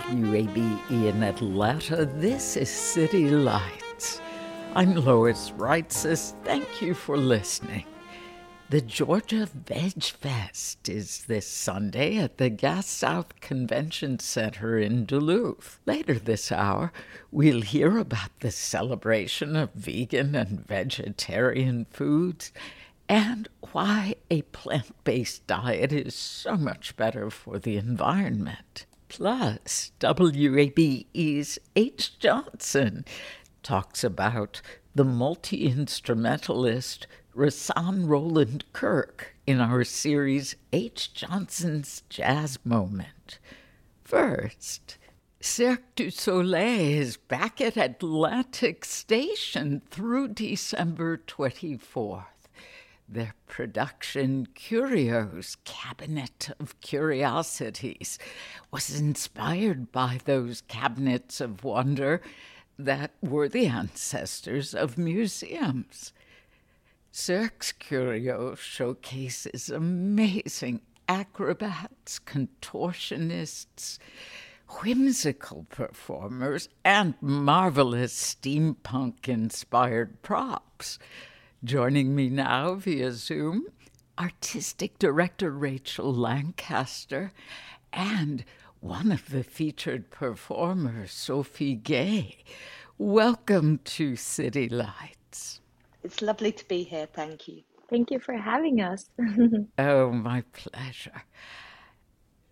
WABE in Atlanta. This is City Lights. I'm Lois Reitzes. Thank you for listening. The Georgia Veg Fest is this Sunday at the Gas South Convention Center in Duluth. Later this hour, we'll hear about the celebration of vegan and vegetarian foods and why a plant based diet is so much better for the environment. Plus, WABE's H. Johnson talks about the multi instrumentalist Rahsaan Roland Kirk in our series H. Johnson's Jazz Moment. First, Cirque du Soleil is back at Atlantic Station through December 24th. Their production, Kurios Cabinet of Curiosities, was inspired by those cabinets of wonder that were the ancestors of museums. Cirque's Curio showcases amazing acrobats, contortionists, whimsical performers, and marvelous steampunk inspired props. Joining me now via Zoom, artistic director Rachel Lancaster and one of the featured performers, Sophie Gay. Welcome to City Lights. It's lovely to be here. Thank you. Thank you for having us. oh, my pleasure.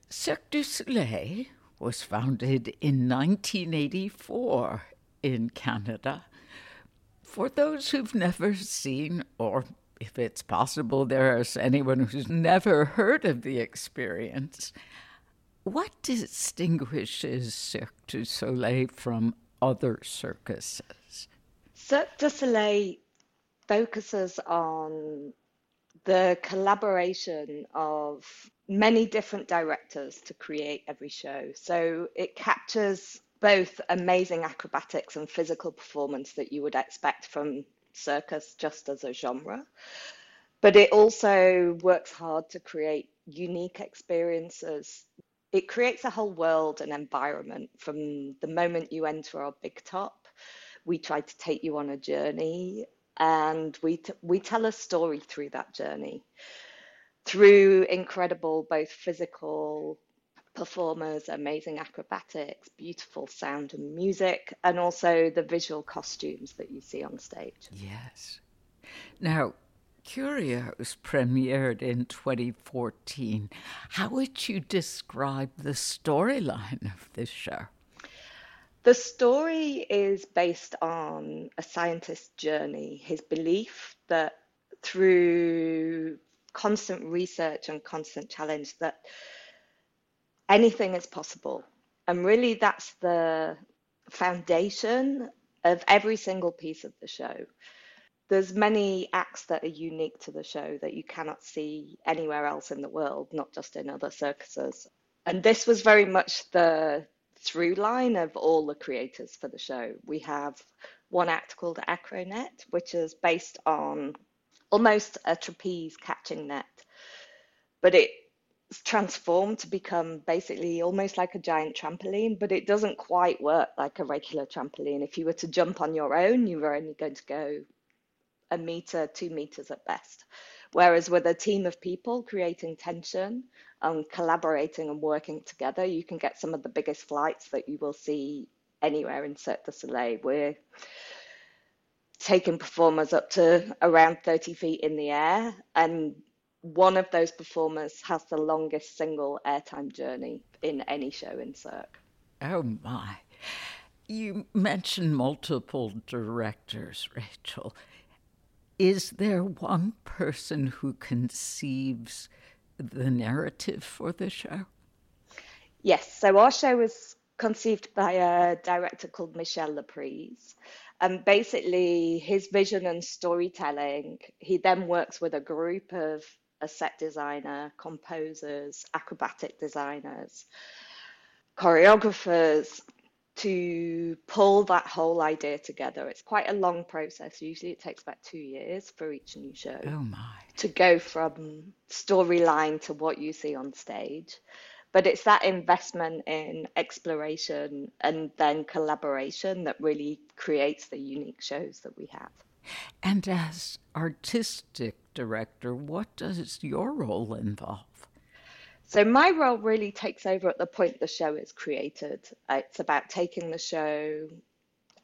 Cirque du Soleil was founded in 1984 in Canada for those who've never seen, or if it's possible there's anyone who's never heard of the experience, what distinguishes Cirque du Soleil from other circuses? Cirque du Soleil focuses on the collaboration of many different directors to create every show. So it captures both amazing acrobatics and physical performance that you would expect from circus just as a genre. But it also works hard to create unique experiences. It creates a whole world and environment from the moment you enter our big top. We try to take you on a journey and we, t- we tell a story through that journey through incredible both physical performers, amazing acrobatics, beautiful sound and music, and also the visual costumes that you see on stage. Yes. Now, Kurios premiered in 2014. How would you describe the storyline of this show? The story is based on a scientist's journey, his belief that through constant research and constant challenge that anything is possible. And really, that's the foundation of every single piece of the show. There's many acts that are unique to the show that you cannot see anywhere else in the world, not just in other circuses. And this was very much the through line of all the creators for the show. We have one act called Acronet, which is based on almost a trapeze catching net, but it transformed to become basically almost like a giant trampoline, but it doesn't quite work like a regular trampoline. If you were to jump on your own, you were only going to go a meter, two meters at best. Whereas with a team of people creating tension and collaborating and working together, you can get some of the biggest flights that you will see anywhere in Cirque du Soleil. We're taking performers up to around 30 feet in the air, and one of those performers has the longest single airtime journey in any show in Cirque. Oh my. You mentioned multiple directors, Rachel. Is there one person who conceives the narrative for the show? Yes. So our show was conceived by a director called Michel Laprise. And basically, his vision and storytelling, he then works with a group of a set designer, composers, acrobatic designers, choreographers, to pull that whole idea together. It's quite a long process. Usually it takes about two years for each new show. Oh my. To go from storyline to what you see on stage. But it's that investment in exploration and then collaboration that really creates the unique shows that we have. And as artistic director, what does your role involve? So my role really takes over at the point the show is created. It's about taking the show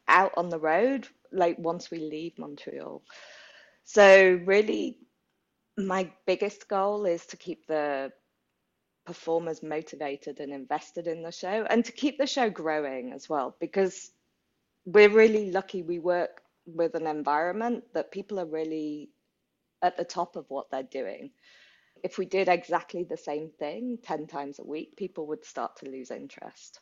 out on the road, like once we leave Montreal. So really, my biggest goal is to keep the performers motivated and invested in the show, and to keep the show growing as well, because we're really lucky. We work with an environment that people are really at the top of what they're doing if we did exactly the same thing 10 times a week, people would start to lose interest.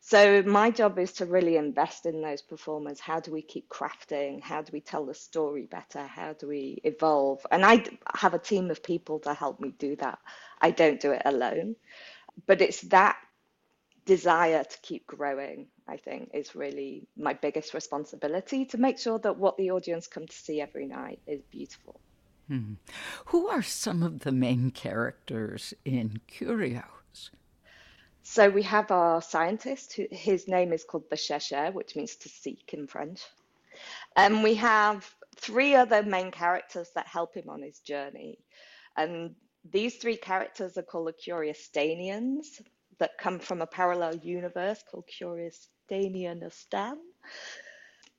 So, my job is to really invest in those performers. How do we keep crafting? How do we tell the story better? How do we evolve? And I have a team of people to help me do that. I don't do it alone. But it's that desire to keep growing, I think, is really my biggest responsibility to make sure that what the audience come to see every night is beautiful. Hmm. Who are some of the main characters in Kurios? So we have our scientist, who, his name is called the Chercheur, which means to seek in French. And we have three other main characters that help him on his journey. And these three characters are called the Curiostanians that come from a parallel universe called Curiostanianistan.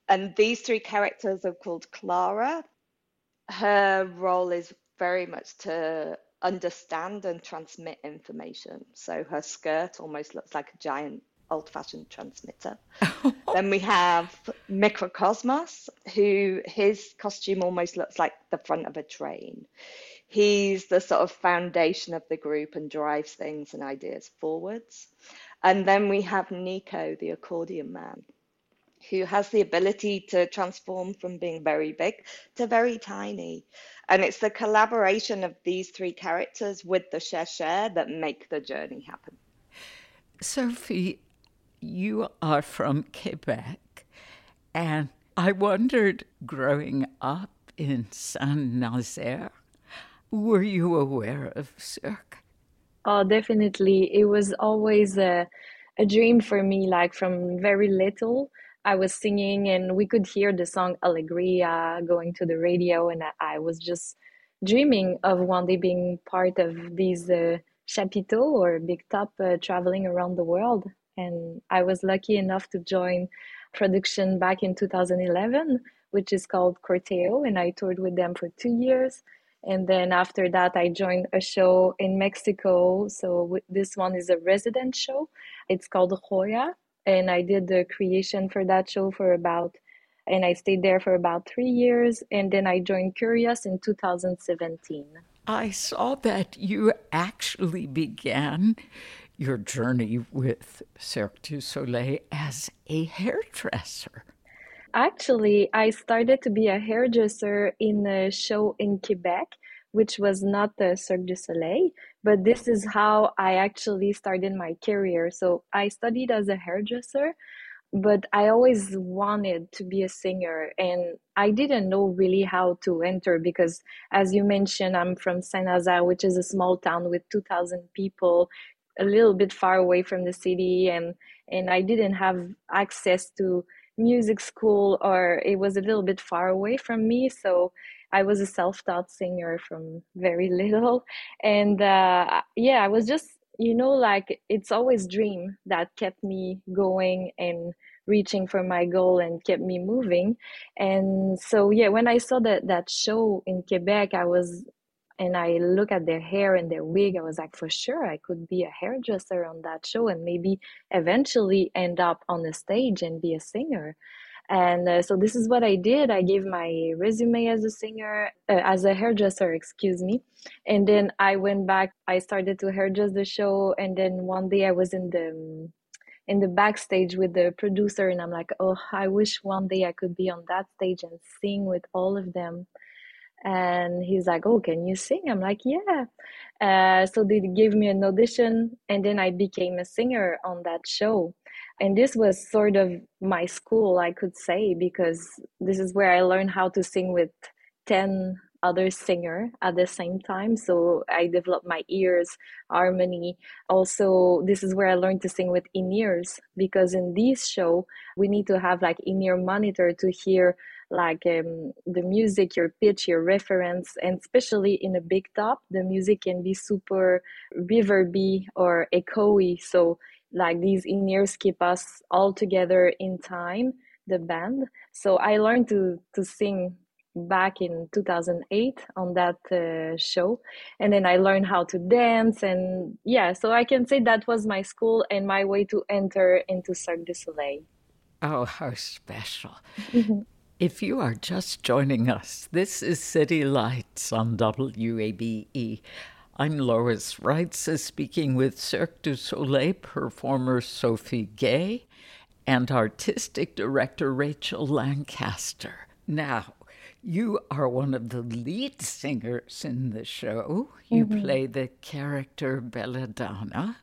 And these three characters are called Clara, her role is very much to understand and transmit information. So her skirt almost looks like a giant old fashioned transmitter. then we have Microcosmos, who his costume almost looks like the front of a train. He's the sort of foundation of the group and drives things and ideas forwards. And then we have Nico, the accordion man, who has the ability to transform from being very big to very tiny. And it's the collaboration of these three characters with the chercheur that make the journey happen. Sophie, you are from Quebec, and I wondered growing up in Saint Nazaire, were you aware of Cirque? Oh, definitely. It was always a, a dream for me, like from very little. I was singing and we could hear the song Alegria going to the radio, and I, I was just dreaming of one day being part of these uh, chapiteaux or big top uh, traveling around the world. And I was lucky enough to join production back in 2011, which is called Corteo, and I toured with them for two years. And then after that, I joined a show in Mexico. So this one is a resident show. It's called Joya, and I did the creation for that show for about and I stayed there for about three years, and then I joined Kurios in 2017. I saw that you actually began your journey with Cirque du Soleil as a hairdresser. Actually, I started to be a hairdresser in a show in Quebec, which was not the Cirque du Soleil, but this is how I actually started my career. So I studied as a hairdresser, but I always wanted to be a singer and I didn't know really how to enter because as you mentioned I'm from Saint-Nazaire which is a small town with 2000 people a little bit far away from the city and and I didn't have access to music school or it was a little bit far away from me. So I was a self-taught singer from very little. And uh, yeah, I was just, you know, like it's always dream that kept me going and reaching for my goal and kept me moving. And so yeah, when I saw that that show in Quebec, I was and I look at their hair and their wig, I was like, for sure, I could be a hairdresser on that show and maybe eventually end up on the stage and be a singer. And uh, so this is what I did. I gave my resume as a singer, uh, as a hairdresser, excuse me. And then I went back. I started to hairdress the show. And then one day I was in the in the backstage with the producer, and I'm like, oh, I wish one day I could be on that stage and sing with all of them and he's like oh can you sing? I'm like yeah. Uh, so they gave me an audition and then i became a singer on that show. And this was sort of my school i could say because this is where i learned how to sing with 10 other singer at the same time. So i developed my ears harmony. Also this is where i learned to sing with in-ears because in this show we need to have like in-ear monitor to hear like um, the music, your pitch, your reference, and especially in a big top, the music can be super reverby or echoey. So like these in-ears keep us all together in time, the band. So I learned to to sing back in 2008 on that uh, show and then i learned how to dance and yeah so i can say that was my school and my way to enter into cirque du soleil oh how special. If you are just joining us, this is City Lights on WABE. I'm Lois Reitzes speaking with Cirque du Soleil performer Sophie Gay and artistic director Rachel Lancaster. Now, you are one of the lead singers in the show. You mm-hmm. play the character Belladonna.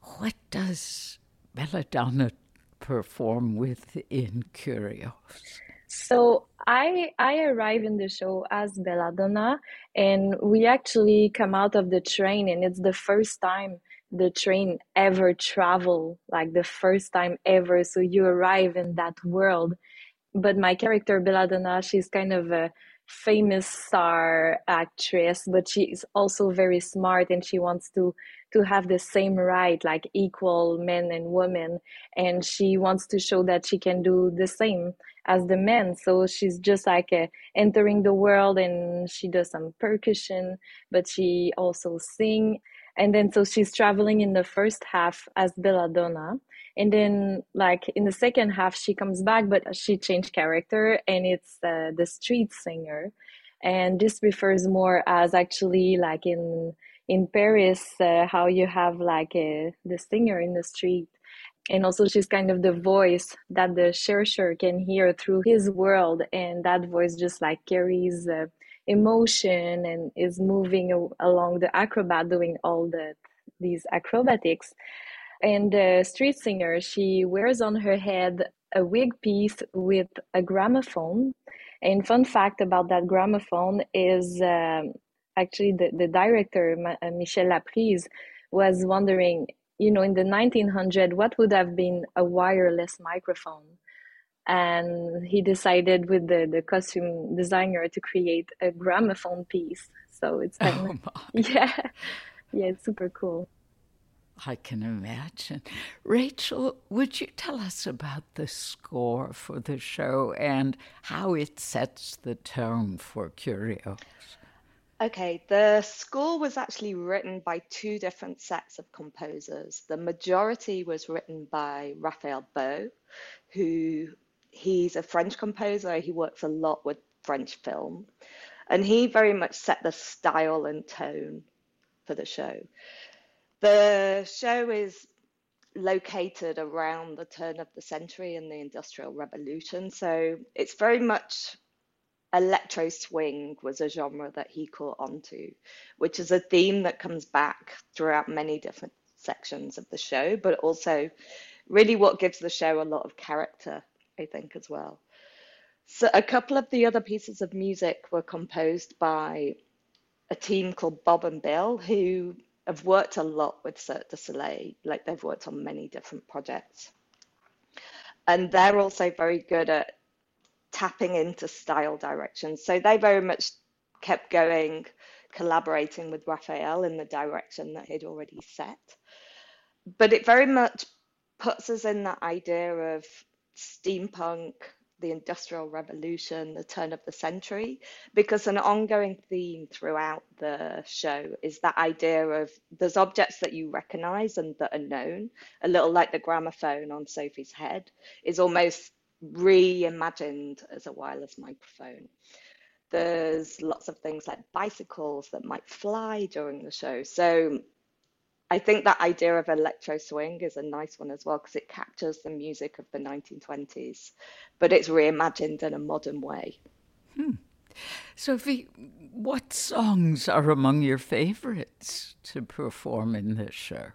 What does Belladonna perform with in Kurios? So I I arrive in the show as Belladonna, and we actually come out of the train, and it's the first time the train ever travel, like the first time ever. So you arrive in that world. But my character Belladonna, she's kind of a famous star actress, but she's also very smart, and she wants to to have the same right, like equal men and women, and she wants to show that she can do the same as the men. So she's just like uh, entering the world and she does some percussion, but she also sing. And then so she's traveling in the first half as Belladonna. And then like in the second half, she comes back, but she changed character and it's uh, the street singer. And this refers more as actually like in in Paris, uh, how you have like a, uh, the singer in the street and also she's kind of the voice that the chercheur can hear through his world and that voice just like carries uh, emotion and is moving along the acrobat doing all the these acrobatics. And the street singer she wears on her head a wig piece with a gramophone. And fun fact about that gramophone is um, actually the, the director uh, michel laprise was wondering you know, in the 1900, what would have been a wireless microphone? And he decided with the, the costume designer to create a gramophone piece. So it's kind oh of, yeah, yeah, it's super cool. I can imagine. Rachel, would you tell us about the score for the show and how it sets the tone for Kurios? Okay, the score was actually written by two different sets of composers. The majority was written by Raphael Beau, who he's a French composer. He works a lot with French film, and he very much set the style and tone for the show. The show is located around the turn of the century and the Industrial Revolution, so it's very much electro swing was a genre that he caught onto, which is a theme that comes back throughout many different sections of the show, but also really what gives the show a lot of character, I think, as well. So, a couple of the other pieces of music were composed by a team called Bob and Bill, who have worked a lot with Cirque du Soleil, like they've worked on many different projects. And they're also very good at tapping into style directions. So they very much kept going, collaborating with Raphael in the direction that he'd already set. But it very much puts us in that idea of steampunk, the Industrial Revolution, the turn of the century, because an ongoing theme throughout the show is that idea of there's objects that you recognize and that are known, a little like the gramophone on Sophie's head, is almost reimagined as a wireless microphone. There's lots of things like bicycles that might fly during the show. So I think that idea of electro swing is a nice one as well because it captures the music of the 1920s, but it's reimagined in a modern way. Hmm. Sophie, what songs are among your favorites to perform in this show?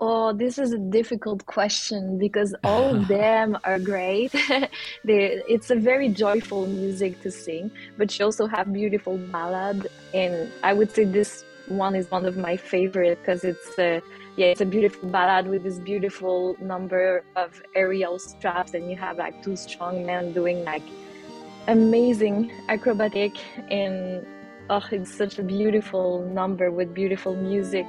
Oh, this is a difficult question because all of them are great. they, it's a very joyful music to sing, but you also have beautiful ballad, and I would say this one is one of my favorite because it's a yeah it's a beautiful ballad with this beautiful number of aerial straps and you have like two strong men doing like amazing acrobatic. And oh it's such a beautiful number with beautiful music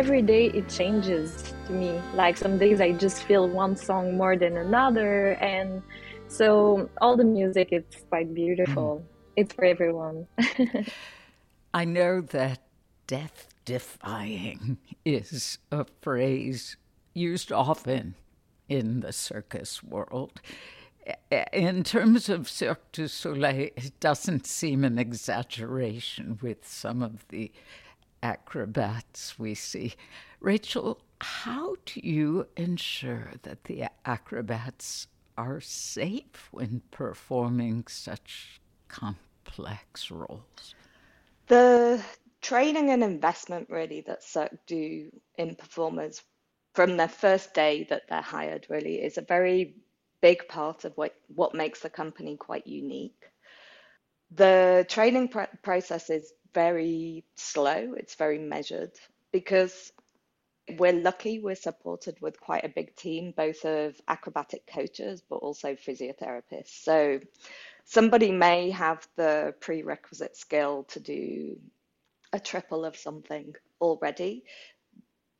every day it changes to me. Like some days i just feel one song more than another and so all the music it's quite beautiful. Mm. it's for everyone. I know that death defying is a phrase used often in the circus world. In terms of Cirque du Soleil, it doesn't seem an exaggeration with some of the acrobats we see. Rachel, how do you ensure that the acrobats are safe when performing such complex roles? The training and investment really that Cirque do in performers from their first day that they're hired really is a very big part of what, what makes the company quite unique. The training pr- process is very slow, it's very measured because we're lucky we're supported with quite a big team, both of acrobatic coaches but also physiotherapists. So somebody may have the prerequisite skill to do a triple of something already,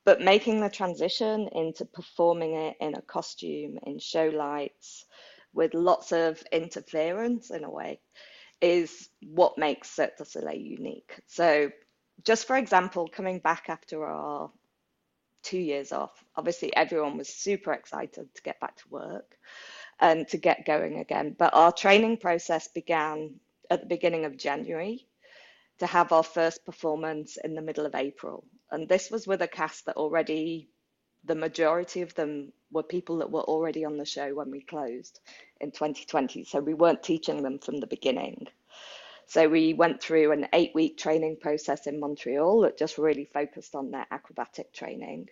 but making the transition into performing it in a costume, in show lights, with lots of interference in a way, is what makes Cirque du Soleil unique. So, just for example, coming back after our two years off, obviously everyone was super excited to get back to work and to get going again. But our training process began at the beginning of January to have our first performance in the middle of April. And this was with a cast that already, the majority of them were people that were already on the show when we closed in 2020. So we weren't teaching them from the beginning. So we went through an eight week training process in Montreal that just really focused on their acrobatic training.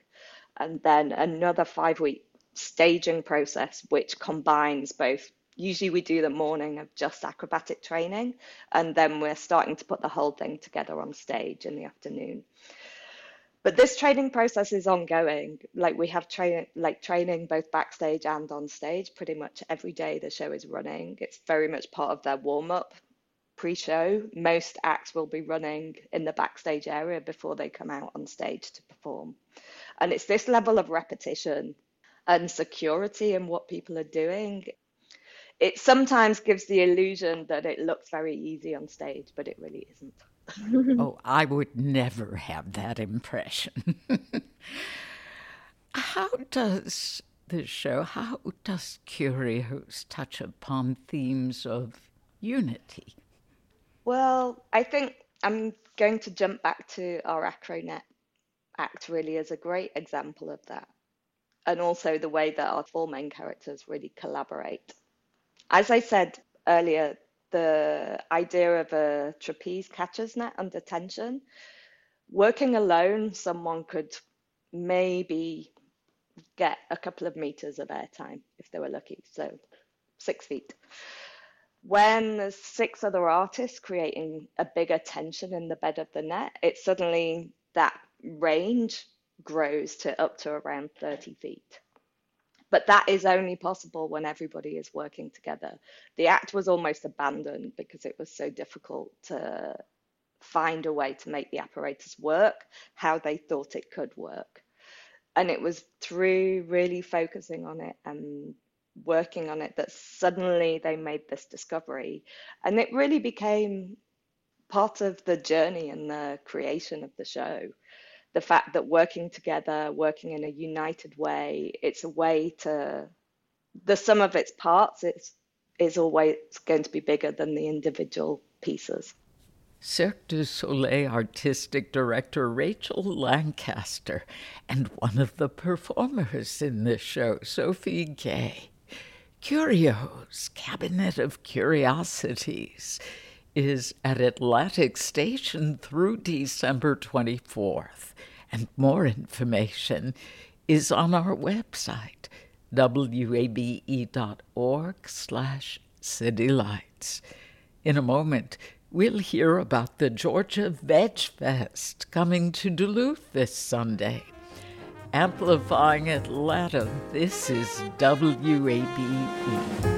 And then another five week staging process, which combines both. Usually we do the morning of just acrobatic training, and then we're starting to put the whole thing together on stage in the afternoon but this training process is ongoing. Like we have training like training both backstage and on stage pretty much every day the show is running. It's very much part of their warm up pre-show. Most acts will be running in the backstage area before they come out on stage to perform. And it's this level of repetition and security in what people are doing. It sometimes gives the illusion that it looks very easy on stage but it really isn't oh, I would never have that impression. how does the show, how does Kurios touch upon themes of unity? Well, I think I'm going to jump back to our Acronet act really as a great example of that. and also the way that our four main characters really collaborate. As I said earlier, the idea of a trapeze catcher's net under tension, working alone, someone could maybe get a couple of meters of airtime if they were lucky, so six feet. When there's six other artists creating a bigger tension in the bed of the net, it suddenly that range grows to up to around 30 feet. But that is only possible when everybody is working together. The act was almost abandoned because it was so difficult to find a way to make the apparatus work how they thought it could work. And it was through really focusing on it and working on it that suddenly they made this discovery. And it really became part of the journey and the creation of the show. The fact that working together, working in a united way, it's a way to, the sum of its parts is, is always going to be bigger than the individual pieces. Cirque du Soleil artistic director Rachel Lancaster and one of the performers in this show, Sophie Gay. Kurios, Cabinet of Curiosities, is at Atlantic Station through December 24th, and more information is on our website, wabe.org slash citylights. In a moment, we'll hear about the Georgia Veg Fest coming to Duluth this Sunday. Amplifying Atlanta, this is WABE.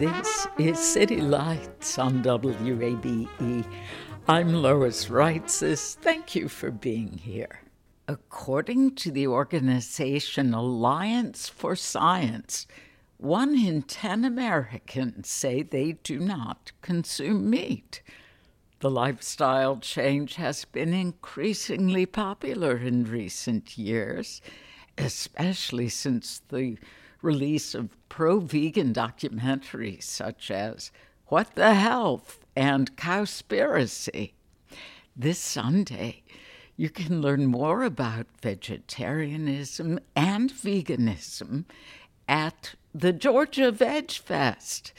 This is City Lights on WABE. I'm Lois Reitzes. Thank you for being here. According to the organization Alliance for Science, one in 10 Americans say they do not consume meat. The lifestyle change has been increasingly popular in recent years, especially since the release of pro vegan documentaries such as What the Health and Cowspiracy. This Sunday, you can learn more about vegetarianism and veganism at the Georgia Veg Fest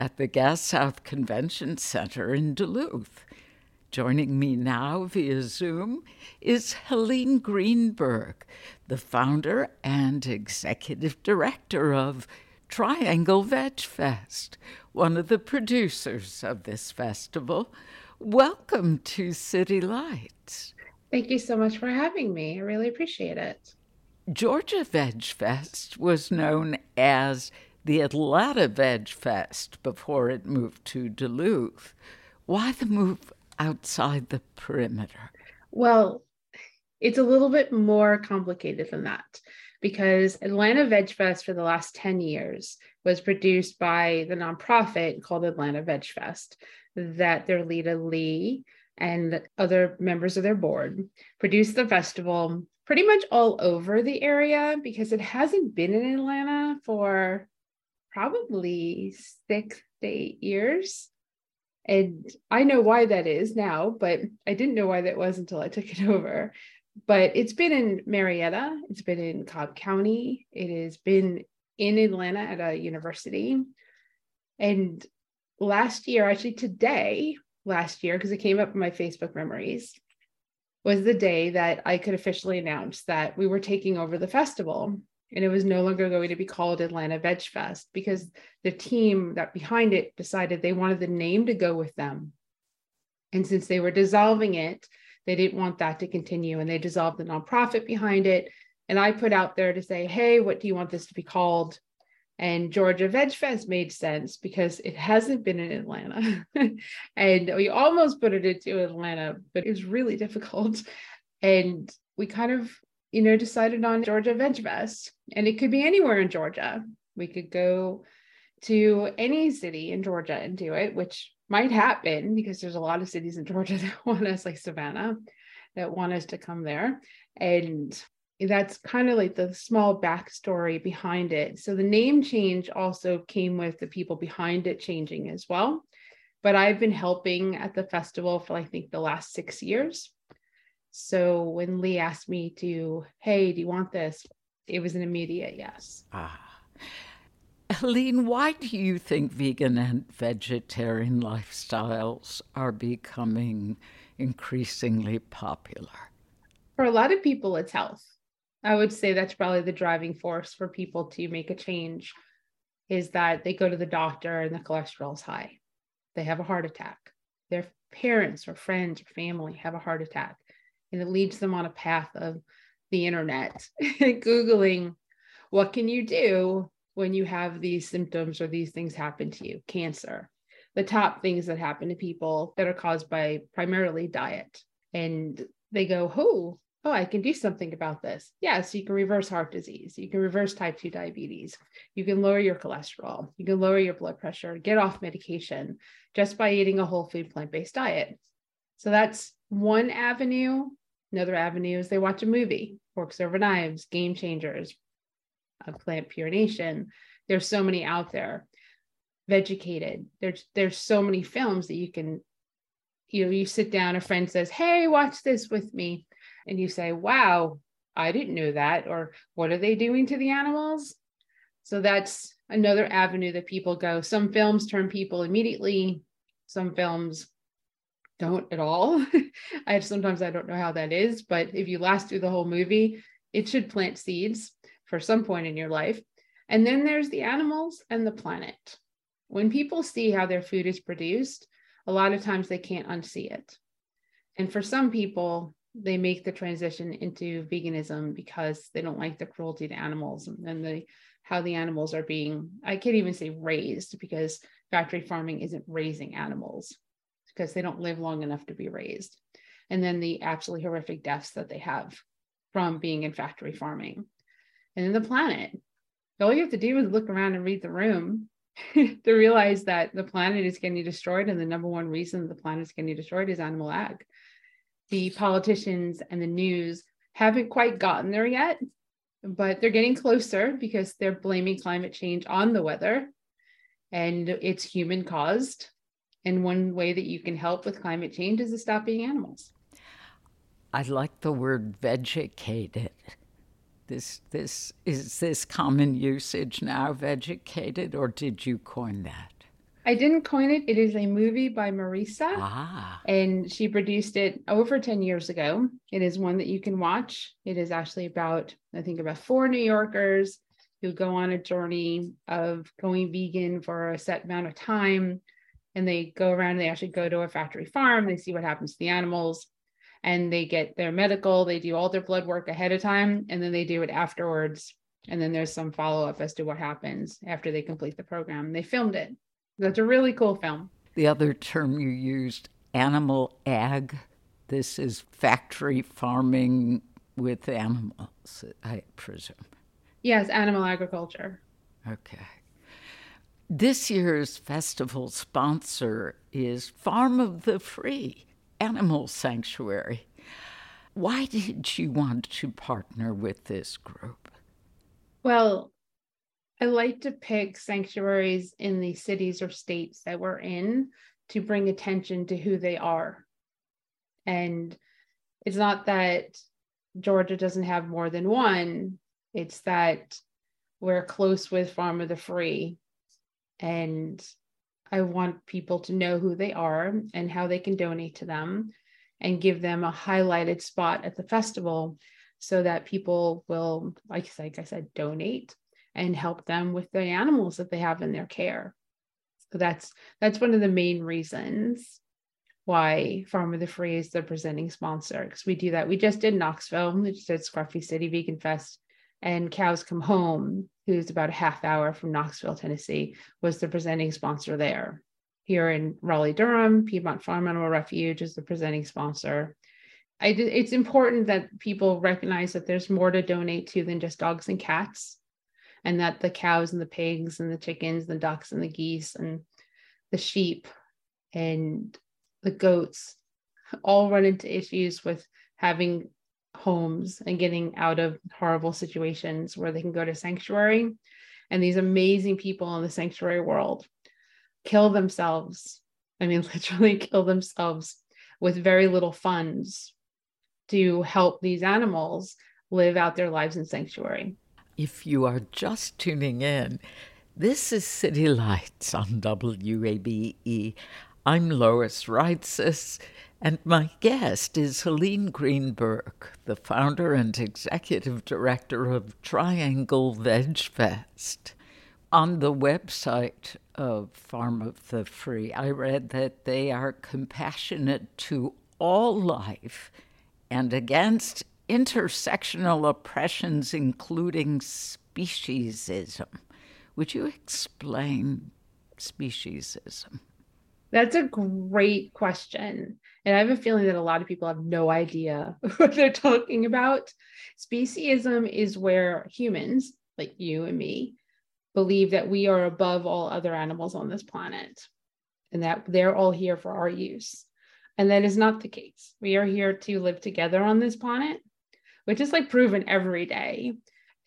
at the Gas South Convention Center in Duluth. Joining me now via Zoom is Helene Greenberg, the founder and executive director of Triangle Veg Fest, one of the producers of this festival. Welcome to City Lights. Thank you so much for having me. I really appreciate it. Georgia Veg Fest was known as the Atlanta Veg Fest before it moved to Duluth. Why the move outside the perimeter? Well, it's a little bit more complicated than that because Atlanta Veg Fest for the last 10 years was produced by the nonprofit called Atlanta Veg Fest that their leader Lee and other members of their board produced the festival pretty much all over the area because it hasn't been in Atlanta for probably six to eight years. And I know why that is now, but I didn't know why that was until I took it over. But it's been in Marietta, it's been in Cobb County, it has been in Atlanta at a university. And last year, actually today, last year, because it came up in my Facebook memories, was the day that I could officially announce that we were taking over the festival. And it was no longer going to be called Atlanta Veg Fest because the team that behind it decided they wanted the name to go with them. And since they were dissolving it, they didn't want that to continue and they dissolved the nonprofit behind it. And I put out there to say, hey, what do you want this to be called? And Georgia Veg Fest made sense because it hasn't been in Atlanta. and we almost put it into Atlanta, but it was really difficult. And we kind of you know, decided on Georgia Veg Fest. And it could be anywhere in Georgia. We could go to any city in Georgia and do it, which might happen because there's a lot of cities in Georgia that want us, like Savannah, that want us to come there. And that's kind of like the small backstory behind it. So the name change also came with the people behind it changing as well. But I've been helping at the festival for I think the last six years. So when Lee asked me to, hey, do you want this? It was an immediate yes. Ah. Helene, why do you think vegan and vegetarian lifestyles are becoming increasingly popular? For a lot of people, it's health. I would say that's probably the driving force for people to make a change is that they go to the doctor and the cholesterol is high. They have a heart attack. Their parents or friends or family have a heart attack and it leads them on a path of the internet. Googling what can you do when you have these symptoms or these things happen to you? Cancer the top things that happen to people that are caused by primarily diet. And they go oh oh i can do something about this. Yes you can reverse heart disease. You can reverse type 2 diabetes. You can lower your cholesterol. You can lower your blood pressure. Get off medication just by eating a whole food plant-based diet. So that's one avenue Another avenue is they watch a movie, Forks Over Knives, Game Changers, Plant Pure Nation. There's so many out there. Vegucated. There's there's so many films that you can, you know, you sit down, a friend says, Hey, watch this with me. And you say, Wow, I didn't know that. Or what are they doing to the animals? So that's another avenue that people go. Some films turn people immediately, some films don't at all. I sometimes I don't know how that is, but if you last through the whole movie, it should plant seeds for some point in your life. And then there's the animals and the planet. When people see how their food is produced, a lot of times they can't unsee it. And for some people, they make the transition into veganism because they don't like the cruelty to animals and the how the animals are being I can't even say raised because factory farming isn't raising animals because they don't live long enough to be raised. And then the absolutely horrific deaths that they have from being in factory farming. And then the planet. All you have to do is look around and read the room to realize that the planet is getting destroyed. And the number one reason the planet is getting destroyed is animal ag. The politicians and the news haven't quite gotten there yet, but they're getting closer because they're blaming climate change on the weather and it's human caused and one way that you can help with climate change is to stop eating animals. I like the word vegucated. This this is this common usage now, vegucated, or did you coin that? I didn't coin it. It is a movie by Marisa. Ah. And she produced it over 10 years ago. It is one that you can watch. It is actually about, I think, about four New Yorkers who go on a journey of going vegan for a set amount of time and they go around and they actually go to a factory farm they see what happens to the animals and they get their medical they do all their blood work ahead of time and then they do it afterwards and then there's some follow-up as to what happens after they complete the program. They filmed it. That's a really cool film. The other term you used animal ag this is factory farming with animals i presume. Yes animal agriculture. Okay this year's festival sponsor is Farm of the Free Animal Sanctuary. Why did you want to partner with this group? Well, I like to pick sanctuaries in the cities or states that we're in to bring attention to who they are. And it's not that Georgia doesn't have more than one, it's that we're close with Farm of the Free and I want people to know who they are and how they can donate to them and give them a highlighted spot at the festival so that people will, like, like I said, donate and help them with the animals that they have in their care. So that's that's one of the main reasons why Farm of the Free is the presenting sponsor because we do that. We just did Knoxville, we just did Scruffy City Vegan Fest, and Cows Come Home, who's about a half hour from Knoxville, Tennessee, was the presenting sponsor there. Here in Raleigh, Durham, Piedmont Farm Animal Refuge is the presenting sponsor. I, it's important that people recognize that there's more to donate to than just dogs and cats, and that the cows and the pigs and the chickens, and the ducks and the geese and the sheep and the goats all run into issues with having homes and getting out of horrible situations where they can go to sanctuary. And these amazing people in the sanctuary world kill themselves. I mean, literally kill themselves with very little funds to help these animals live out their lives in sanctuary. If you are just tuning in, this is City Lights on WABE. I'm Lois Reitzes, and my guest is Helene Greenberg, the founder and executive director of Triangle Veg Fest. On the website of Farm of the Free, I read that they are compassionate to all life and against intersectional oppressions, including speciesism. Would you explain speciesism? That's a great question. And I have a feeling that a lot of people have no idea what they're talking about. Speciesism is where humans, like you and me, believe that we are above all other animals on this planet and that they're all here for our use. And that is not the case. We are here to live together on this planet, which is like proven every day.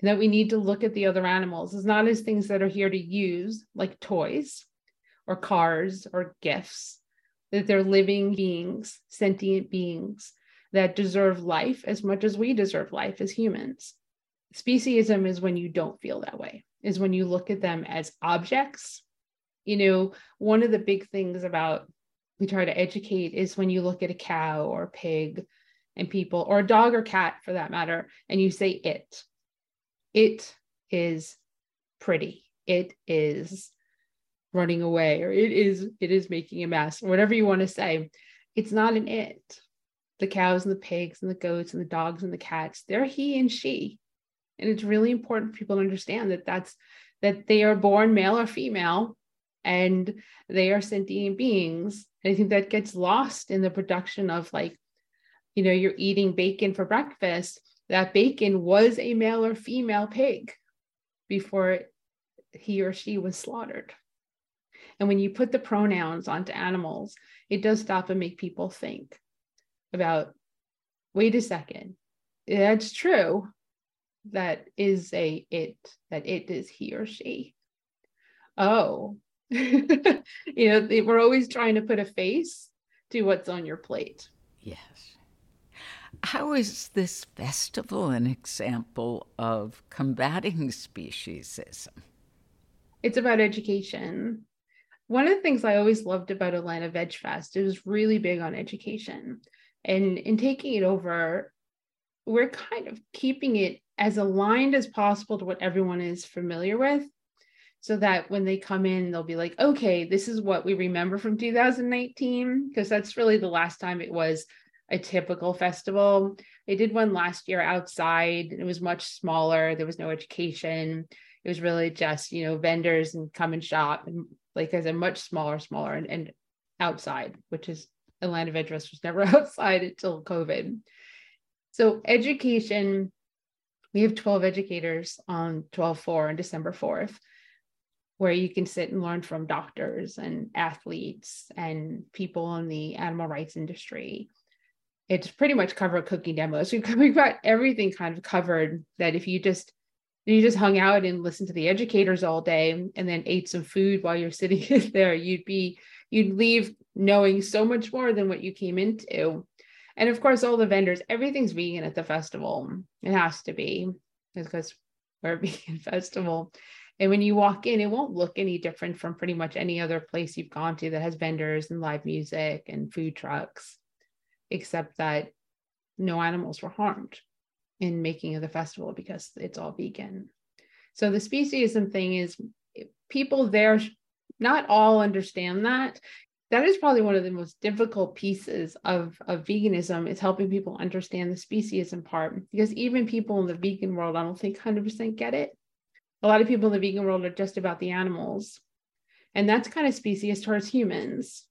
And that we need to look at the other animals as not as things that are here to use, like toys, or cars or gifts, that they're living beings, sentient beings that deserve life as much as we deserve life as humans. Speciesism is when you don't feel that way, is when you look at them as objects. You know, one of the big things about we try to educate is when you look at a cow or a pig and people, or a dog or cat for that matter, and you say it. It is pretty. It is running away or it is it is making a mess or whatever you want to say it's not an it. The cows and the pigs and the goats and the dogs and the cats they're he and she. And it's really important for people to understand that that's that they are born male or female and they are sentient beings. And i think that gets lost in the production of like you know you're eating bacon for breakfast that bacon was a male or female pig before he or she was slaughtered and when you put the pronouns onto animals, it does stop and make people think about wait a second, that's true. That is a it, that it is he or she. Oh, you know, we're always trying to put a face to what's on your plate. Yes. How is this festival an example of combating speciesism? It's about education one of the things I always loved about Atlanta Veg Fest, it was really big on education. And in taking it over, we're kind of keeping it as aligned as possible to what everyone is familiar with. So that when they come in, they'll be like, okay, this is what we remember from 2019, because that's really the last time it was a typical festival. They did one last year outside. It was much smaller. There was no education. It was really just, you know, vendors and come and shop and like as a much smaller, smaller and, and outside, which is Atlanta of Interest was never outside until COVID. So education, we have 12 educators on 12-4 and December 4th, where you can sit and learn from doctors and athletes and people in the animal rights industry. It's pretty much cover cooking demos. We've got everything kind of covered that if you just you just hung out and listened to the educators all day and then ate some food while you're sitting there you'd be you'd leave knowing so much more than what you came into. And of course all the vendors everything's vegan at the festival. It has to be because we're a vegan festival. And when you walk in it won't look any different from pretty much any other place you've gone to that has vendors and live music and food trucks except that no animals were harmed in making of the festival because it's all vegan. So the speciesism thing is people there, not all understand that. That is probably one of the most difficult pieces of, of veganism is helping people understand the speciesism part because even people in the vegan world, I don't think 100% get it. A lot of people in the vegan world are just about the animals. And that's kind of species towards humans.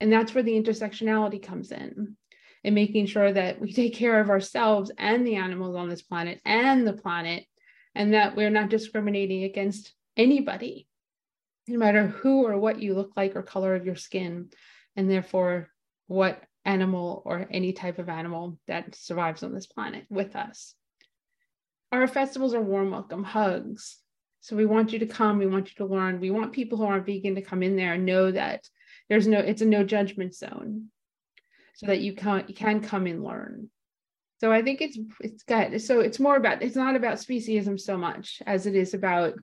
And that's where the intersectionality comes in and making sure that we take care of ourselves and the animals on this planet and the planet, and that we're not discriminating against anybody, no matter who or what you look like or color of your skin, and therefore what animal or any type of animal that survives on this planet with us. Our festivals are warm welcome hugs. So we want you to come, we want you to learn. We want people who aren't vegan to come in there and know that there's no, it's a no judgment zone so that you can you can come and learn. So I think it's it's good. So it's more about it's not about speciesism so much as it is about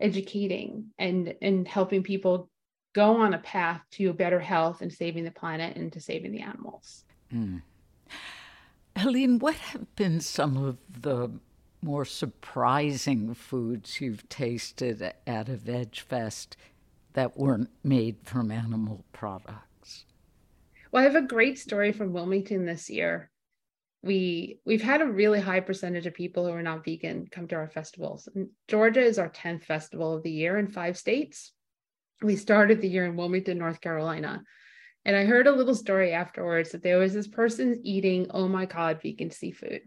educating and and helping people go on a path to better health and saving the planet and to saving the animals. Mm. Helene, what have been some of the more surprising foods you've tasted at a Veg Fest that weren't made from animal products? Well, I have a great story from Wilmington this year. We we've had a really high percentage of people who are not vegan come to our festivals. And Georgia is our 10th festival of the year in five states. We started the year in Wilmington, North Carolina. And I heard a little story afterwards that there was this person eating, oh my God, vegan seafood.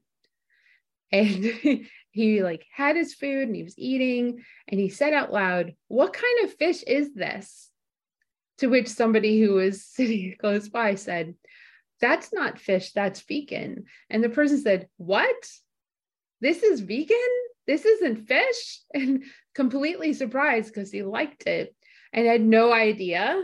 And he like had his food and he was eating and he said out loud, What kind of fish is this? To which somebody who was sitting close by said, That's not fish, that's vegan. And the person said, What? This is vegan? This isn't fish? And completely surprised because he liked it and had no idea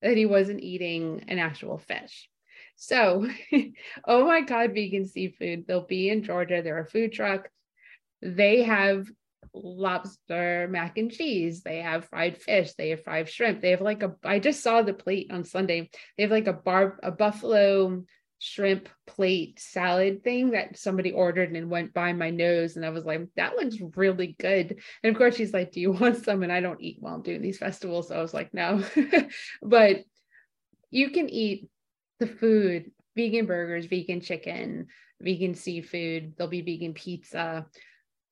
that he wasn't eating an actual fish. So, oh my God, vegan seafood. They'll be in Georgia. They're a food truck. They have lobster mac and cheese. They have fried fish. They have fried shrimp. They have like a, I just saw the plate on Sunday. They have like a bar, a buffalo shrimp plate salad thing that somebody ordered and went by my nose. And I was like, that looks really good. And of course, she's like, Do you want some? And I don't eat while I'm doing these festivals. So I was like, No. but you can eat the food vegan burgers, vegan chicken, vegan seafood. There'll be vegan pizza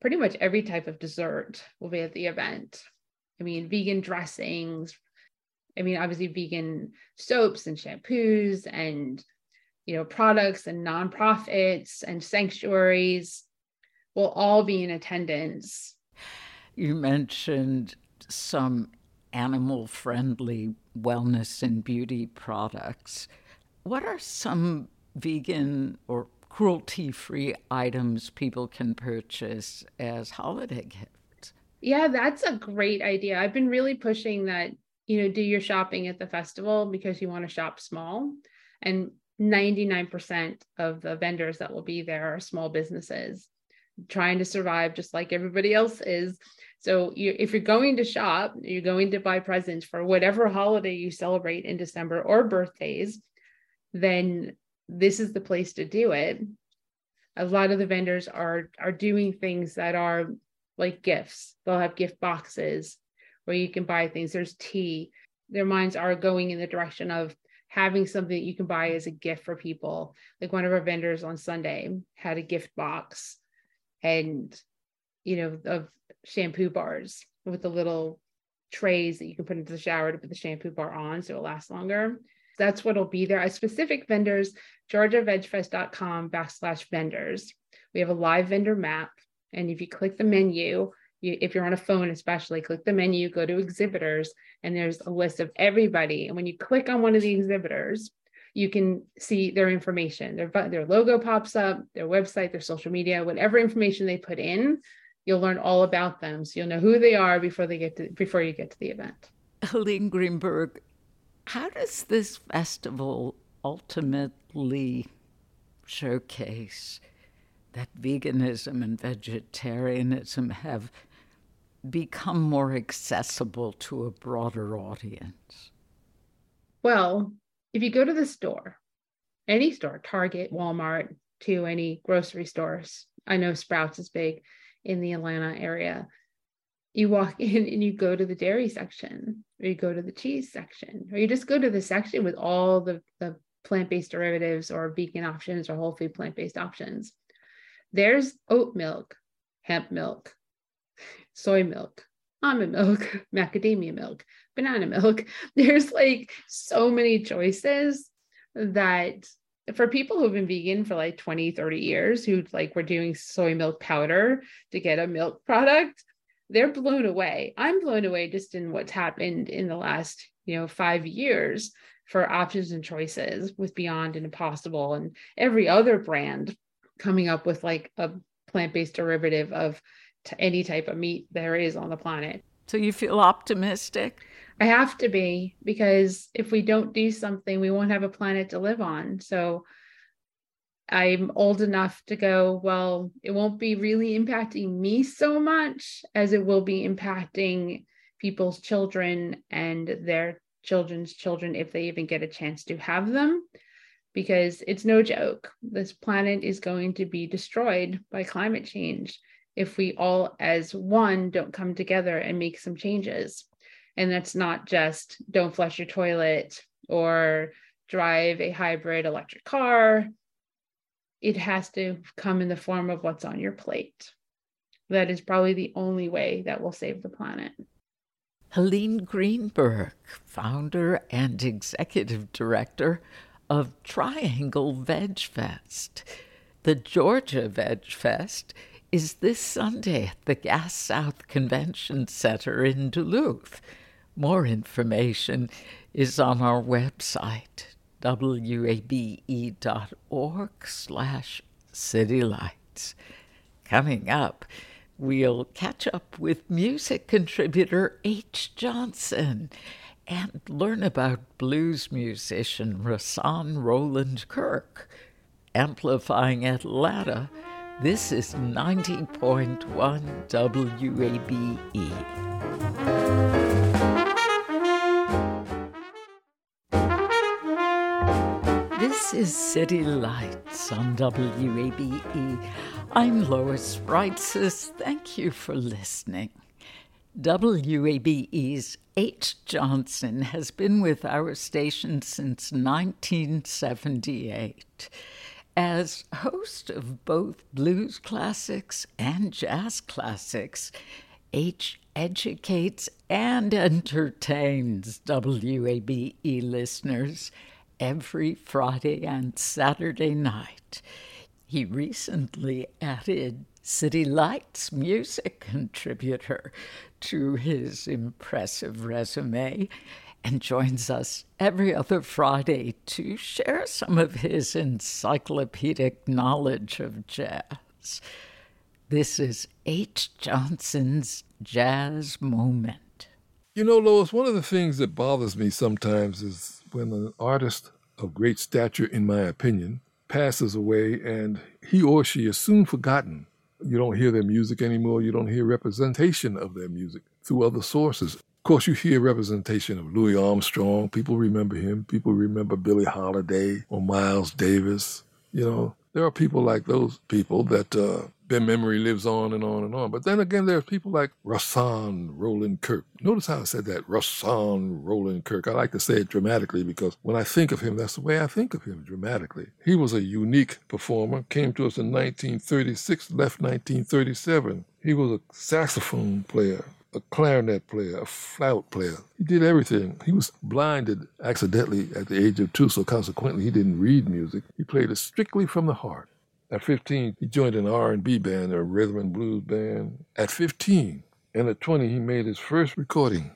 pretty much every type of dessert will be at the event. I mean, vegan dressings. I mean, obviously, vegan soaps and shampoos and you know products and nonprofits and sanctuaries will all be in attendance. You mentioned some animal friendly wellness and beauty products. What are some vegan or cruelty free items people can purchase as holiday gifts. Yeah, that's a great idea. I've been really pushing that, you know, do your shopping at the festival because you want to shop small. And 99% of the vendors that will be there are small businesses trying to survive just like everybody else is. So you, if you're going to shop, you're going to buy presents for whatever holiday you celebrate in December or birthdays, then this is the place to do it. A lot of the vendors are are doing things that are like gifts. They'll have gift boxes where you can buy things. There's tea. Their minds are going in the direction of having something that you can buy as a gift for people. Like one of our vendors on sunday had a gift box and you know of shampoo bars with the little trays that you can put into the shower to put the shampoo bar on so it lasts longer that's what'll be there. As specific vendors, georgiavegfest.com backslash vendors. We have a live vendor map. And if you click the menu, you, if you're on a phone, especially click the menu, go to exhibitors, and there's a list of everybody. And when you click on one of the exhibitors, you can see their information. Their, their logo pops up, their website, their social media, whatever information they put in, you'll learn all about them. So you'll know who they are before they get to before you get to the event. Helene Greenberg, how does this festival ultimately showcase that veganism and vegetarianism have become more accessible to a broader audience? Well, if you go to the store, any store, Target, Walmart, to any grocery stores. I know Sprouts is big in the Atlanta area. You walk in and you go to the dairy section, or you go to the cheese section, or you just go to the section with all the, the plant based derivatives or vegan options or whole food plant based options. There's oat milk, hemp milk, soy milk, almond milk, macadamia milk, banana milk. There's like so many choices that for people who've been vegan for like 20, 30 years, who like were doing soy milk powder to get a milk product, they're blown away. I'm blown away just in what's happened in the last, you know, five years for options and choices with Beyond and Impossible and every other brand coming up with like a plant-based derivative of t- any type of meat there is on the planet. So you feel optimistic? I have to be because if we don't do something, we won't have a planet to live on. So I'm old enough to go, well, it won't be really impacting me so much as it will be impacting people's children and their children's children if they even get a chance to have them. Because it's no joke. This planet is going to be destroyed by climate change if we all, as one, don't come together and make some changes. And that's not just don't flush your toilet or drive a hybrid electric car. It has to come in the form of what's on your plate. That is probably the only way that will save the planet. Helene Greenberg, founder and executive director of Triangle Veg Fest. The Georgia Veg Fest is this Sunday at the Gas South Convention Center in Duluth. More information is on our website, wabe.org slash citylights. Coming up, we'll catch up with music contributor H. Johnson and learn about blues musician Rahsaan Roland Kirk. Amplifying Atlanta, this is 90.1 WABE. This is City Lights on WABE. I'm Lois Reitzes. Thank you for listening. WABE's H. Johnson has been with our station since 1978. As host of both blues classics and jazz classics, H educates and entertains WABE listeners every Friday and Saturday night. He recently added City Lights music contributor to his impressive resume and joins us every other Friday to share some of his encyclopedic knowledge of jazz. This is H. Johnson's Jazz Moment. You know, Lois, one of the things that bothers me sometimes is when an artist of great stature, in my opinion, passes away and he or she is soon forgotten. You don't hear their music anymore. You don't hear representation of their music through other sources. Of course, you hear representation of Louis Armstrong. People remember him. People remember Billie Holiday or Miles Davis. You know, there are people like those people that uh, their memory lives on and on and on. But then again, there's people like Rahsaan Roland Kirk. Notice how I said that, Rahsaan Roland Kirk. I like to say it dramatically because when I think of him, that's the way I think of him dramatically. He was a unique performer, came to us in 1936, left 1937. He was a saxophone player, a clarinet player, a flute player. He did everything. He was blinded accidentally at the age of two, so consequently he didn't read music. He played it strictly from the heart. At 15, he joined an R&B band, a rhythm and blues band. At 15, and at 20, he made his first recording.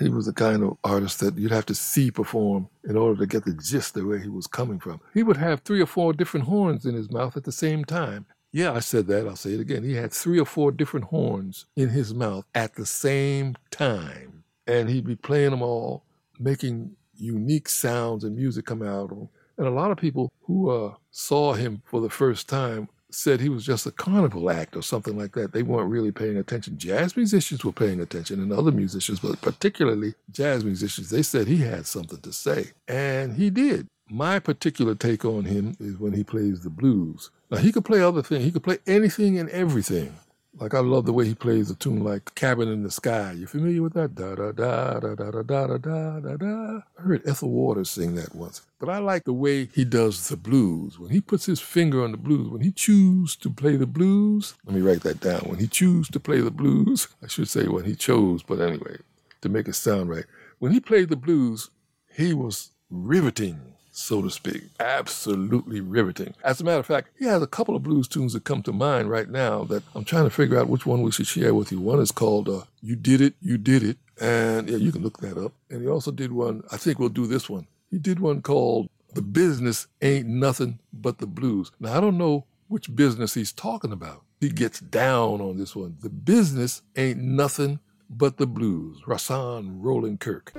He was the kind of artist that you'd have to see perform in order to get the gist of where he was coming from. He would have three or four different horns in his mouth at the same time. Yeah, I said that. I'll say it again. He had three or four different horns in his mouth at the same time. And he'd be playing them all, making unique sounds and music come out of them. And a lot of people who uh, saw him for the first time said he was just a carnival act or something like that. They weren't really paying attention. Jazz musicians were paying attention and other musicians, but particularly jazz musicians, they said he had something to say. And he did. My particular take on him is when he plays the blues. Now he could play other things. He could play anything and everything. Like I love the way he plays a tune like "Cabin in the Sky." You familiar with that? Da da da da da da da da da da. I heard Ethel Waters sing that once. But I like the way he does the blues. When he puts his finger on the blues, when he chooses to play the blues. Let me write that down. When he chooses to play the blues, I should say when he chose, but anyway, to make it sound right. When he played the blues, he was riveting so to speak. Absolutely riveting. As a matter of fact, he has a couple of blues tunes that come to mind right now that I'm trying to figure out which one we should share with you. One is called uh, You Did It, You Did It. And yeah, you can look that up. And he also did one, I think we'll do this one. He did one called The Business Ain't Nothing But the Blues. Now, I don't know which business he's talking about. He gets down on this one. The business ain't nothing but the blues. Rahsaan Roland Kirk.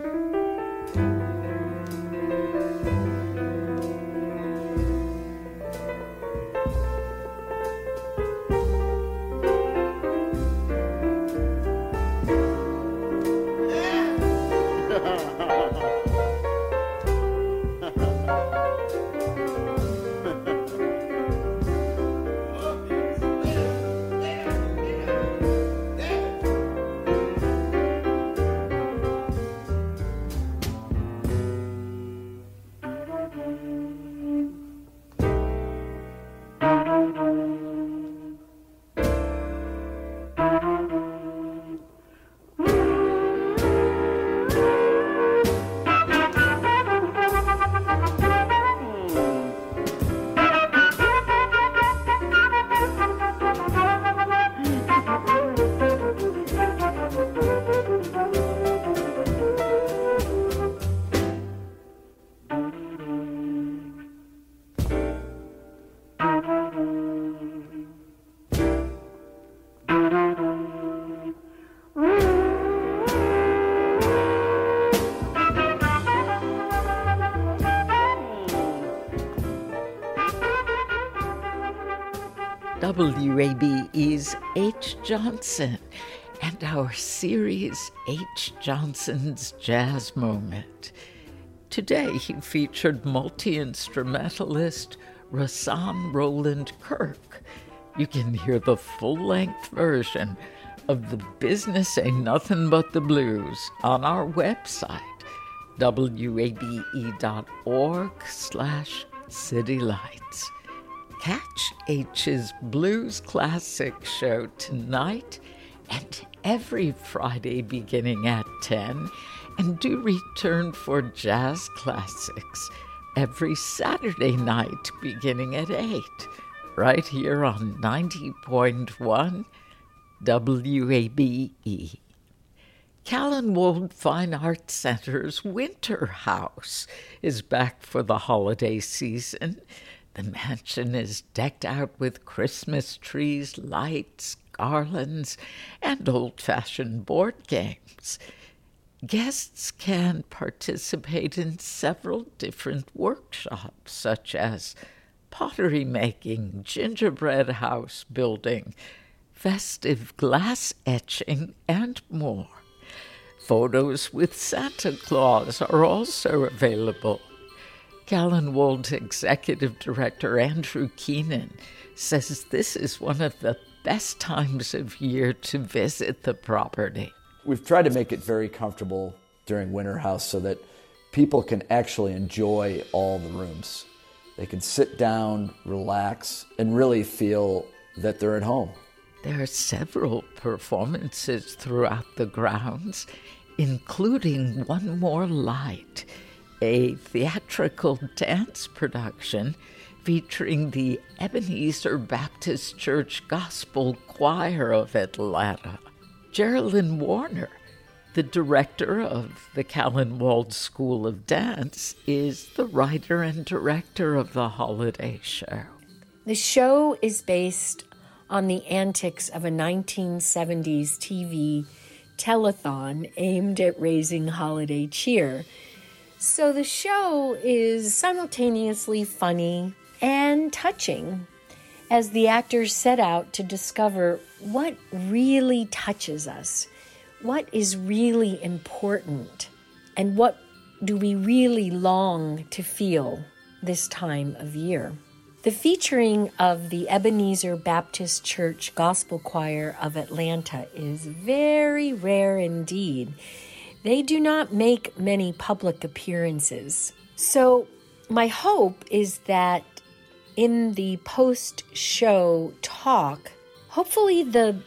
WABE's H. Johnson and our series H. Johnson's Jazz Moment. Today he featured multi instrumentalist Rahsaan Roland Kirk. You can hear the full length version of The Business Ain't Nothing But the Blues on our website, wabe.org slash citylights. Catch H's Blues Classic show tonight and every Friday beginning at 10, and do return for Jazz Classics every Saturday night beginning at 8, right here on 90.1 WABE. Callanwolde Fine Arts Center's Winter House is back for the holiday season. The mansion is decked out with Christmas trees, lights, garlands, and old fashioned board games. Guests can participate in several different workshops, such as pottery making, gingerbread house building, festive glass etching, and more. Photos with Santa Claus are also available. Callanwolde Executive Director Andrew Keenan says this is one of the best times of year to visit the property. We've tried to make it very comfortable during Winter House so that people can actually enjoy all the rooms. They can sit down, relax, and really feel that they're at home. There are several performances throughout the grounds, including One More Light a theatrical dance production featuring the Ebenezer Baptist Church Gospel Choir of Atlanta. Geraldine Warner, the director of the Callanwolde School of Dance, is the writer and director of the holiday show. The show is based on the antics of a 1970s TV telethon aimed at raising holiday cheer so the show is simultaneously funny and touching as the actors set out to discover what really touches us, what is really important, and what do we really long to feel this time of year. The featuring of the Ebenezer Baptist Church Gospel Choir of Atlanta is very rare indeed. They do not make many public appearances. So, my hope is that in the post show talk, hopefully the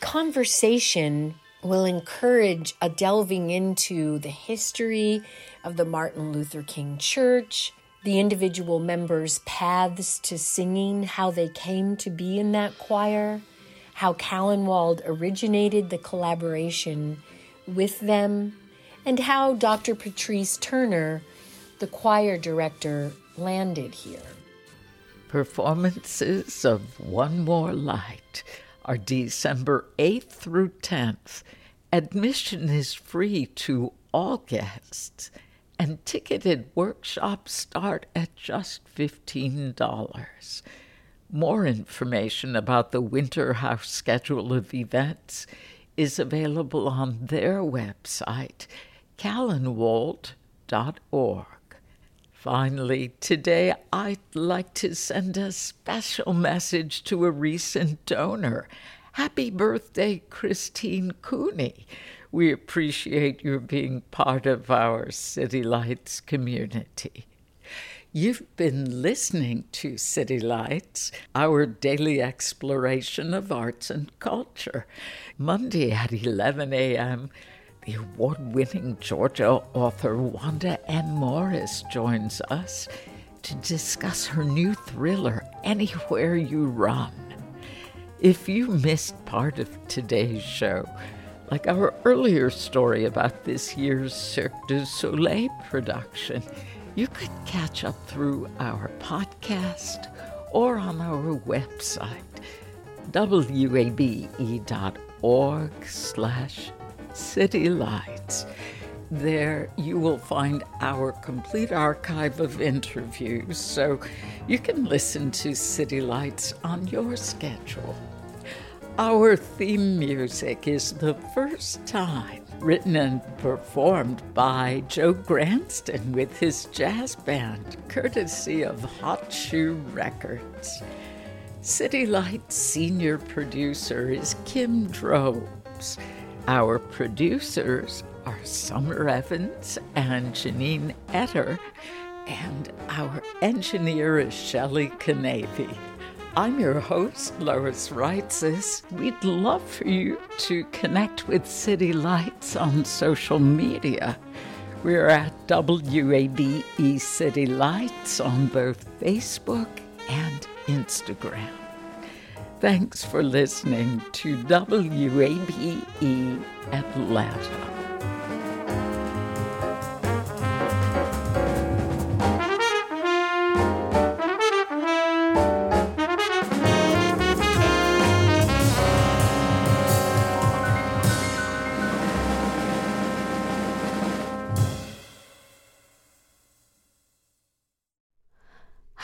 conversation will encourage a delving into the history of the Martin Luther King Church, the individual members' paths to singing, how they came to be in that choir, how Callanwolde originated the collaboration with them, and how Dr. Patrice Turner, the choir director, landed here. Performances of One More Light are December 8th through 10th. Admission is free to all guests, and ticketed workshops start at just $15. More information about the Winter House schedule of events is available on their website, callanwolde.org. Finally, today I'd like to send a special message to a recent donor. Happy birthday, Christine Cooney. We appreciate your being part of our City Lights community. You've been listening to City Lights, our daily exploration of arts and culture. Monday at 11 a.m., the award winning Georgia author Wanda M. Morris joins us to discuss her new thriller, Anywhere You Run. If you missed part of today's show, like our earlier story about this year's Cirque du Soleil production, you could catch up through our podcast or on our website, wabe.org slash City Lights. There you will find our complete archive of interviews so you can listen to City Lights on your schedule. Our theme music is the first time written and performed by Joe Granston with his jazz band, courtesy of Hot Shoe Records. City Lights senior producer is Kim Drobes. Our producers are Summer Evans and Janine Etter, and our engineer is Shelley Canavy. I'm your host, Lois Reitzes. We'd love for you to connect with City Lights on social media. We're at WABE City Lights on both Facebook and Instagram. Thanks for listening to WABE Atlanta.